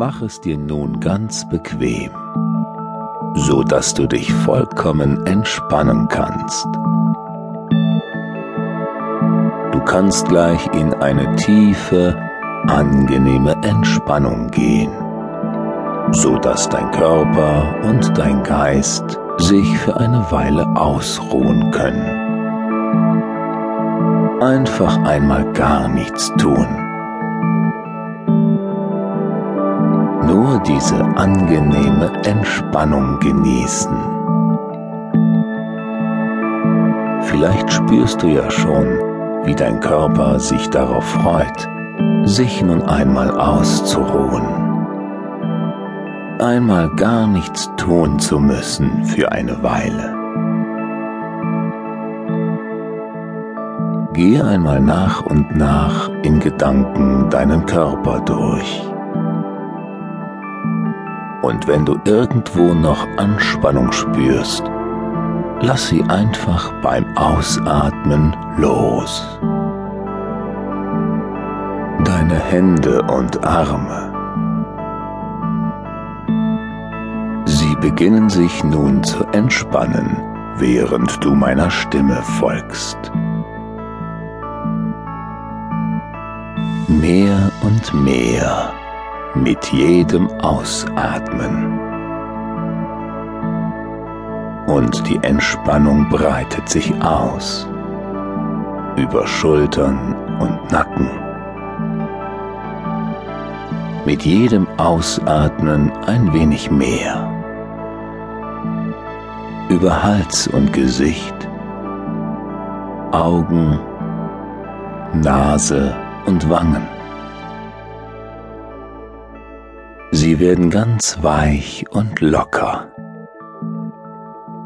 Mach es dir nun ganz bequem, so dass du dich vollkommen entspannen kannst. Du kannst gleich in eine tiefe, angenehme Entspannung gehen, so dass dein Körper und dein Geist sich für eine Weile ausruhen können. Einfach einmal gar nichts tun. Diese angenehme Entspannung genießen. Vielleicht spürst du ja schon, wie dein Körper sich darauf freut, sich nun einmal auszuruhen. Einmal gar nichts tun zu müssen für eine Weile. Gehe einmal nach und nach in Gedanken deinen Körper durch. Und wenn du irgendwo noch Anspannung spürst, lass sie einfach beim Ausatmen los. Deine Hände und Arme. Sie beginnen sich nun zu entspannen, während du meiner Stimme folgst. Mehr und mehr mit jedem Ausatmen. Und die Entspannung breitet sich aus über Schultern und Nacken. Mit jedem Ausatmen ein wenig mehr. Über Hals und Gesicht, Augen, Nase und Wangen. Sie werden ganz weich und locker.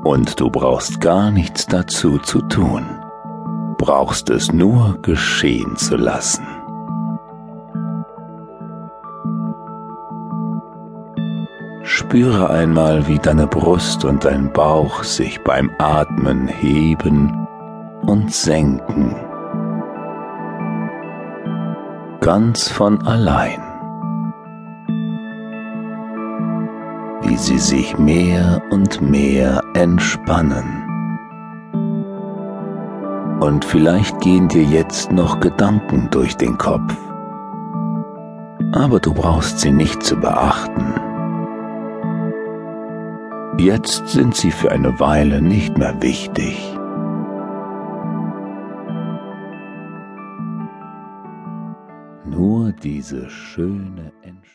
Und du brauchst gar nichts dazu zu tun, brauchst es nur geschehen zu lassen. Spüre einmal, wie deine Brust und dein Bauch sich beim Atmen heben und senken. Ganz von allein. Wie sie sich mehr und mehr entspannen. Und vielleicht gehen dir jetzt noch Gedanken durch den Kopf. Aber du brauchst sie nicht zu beachten. Jetzt sind sie für eine Weile nicht mehr wichtig. Nur diese schöne Entscheidung.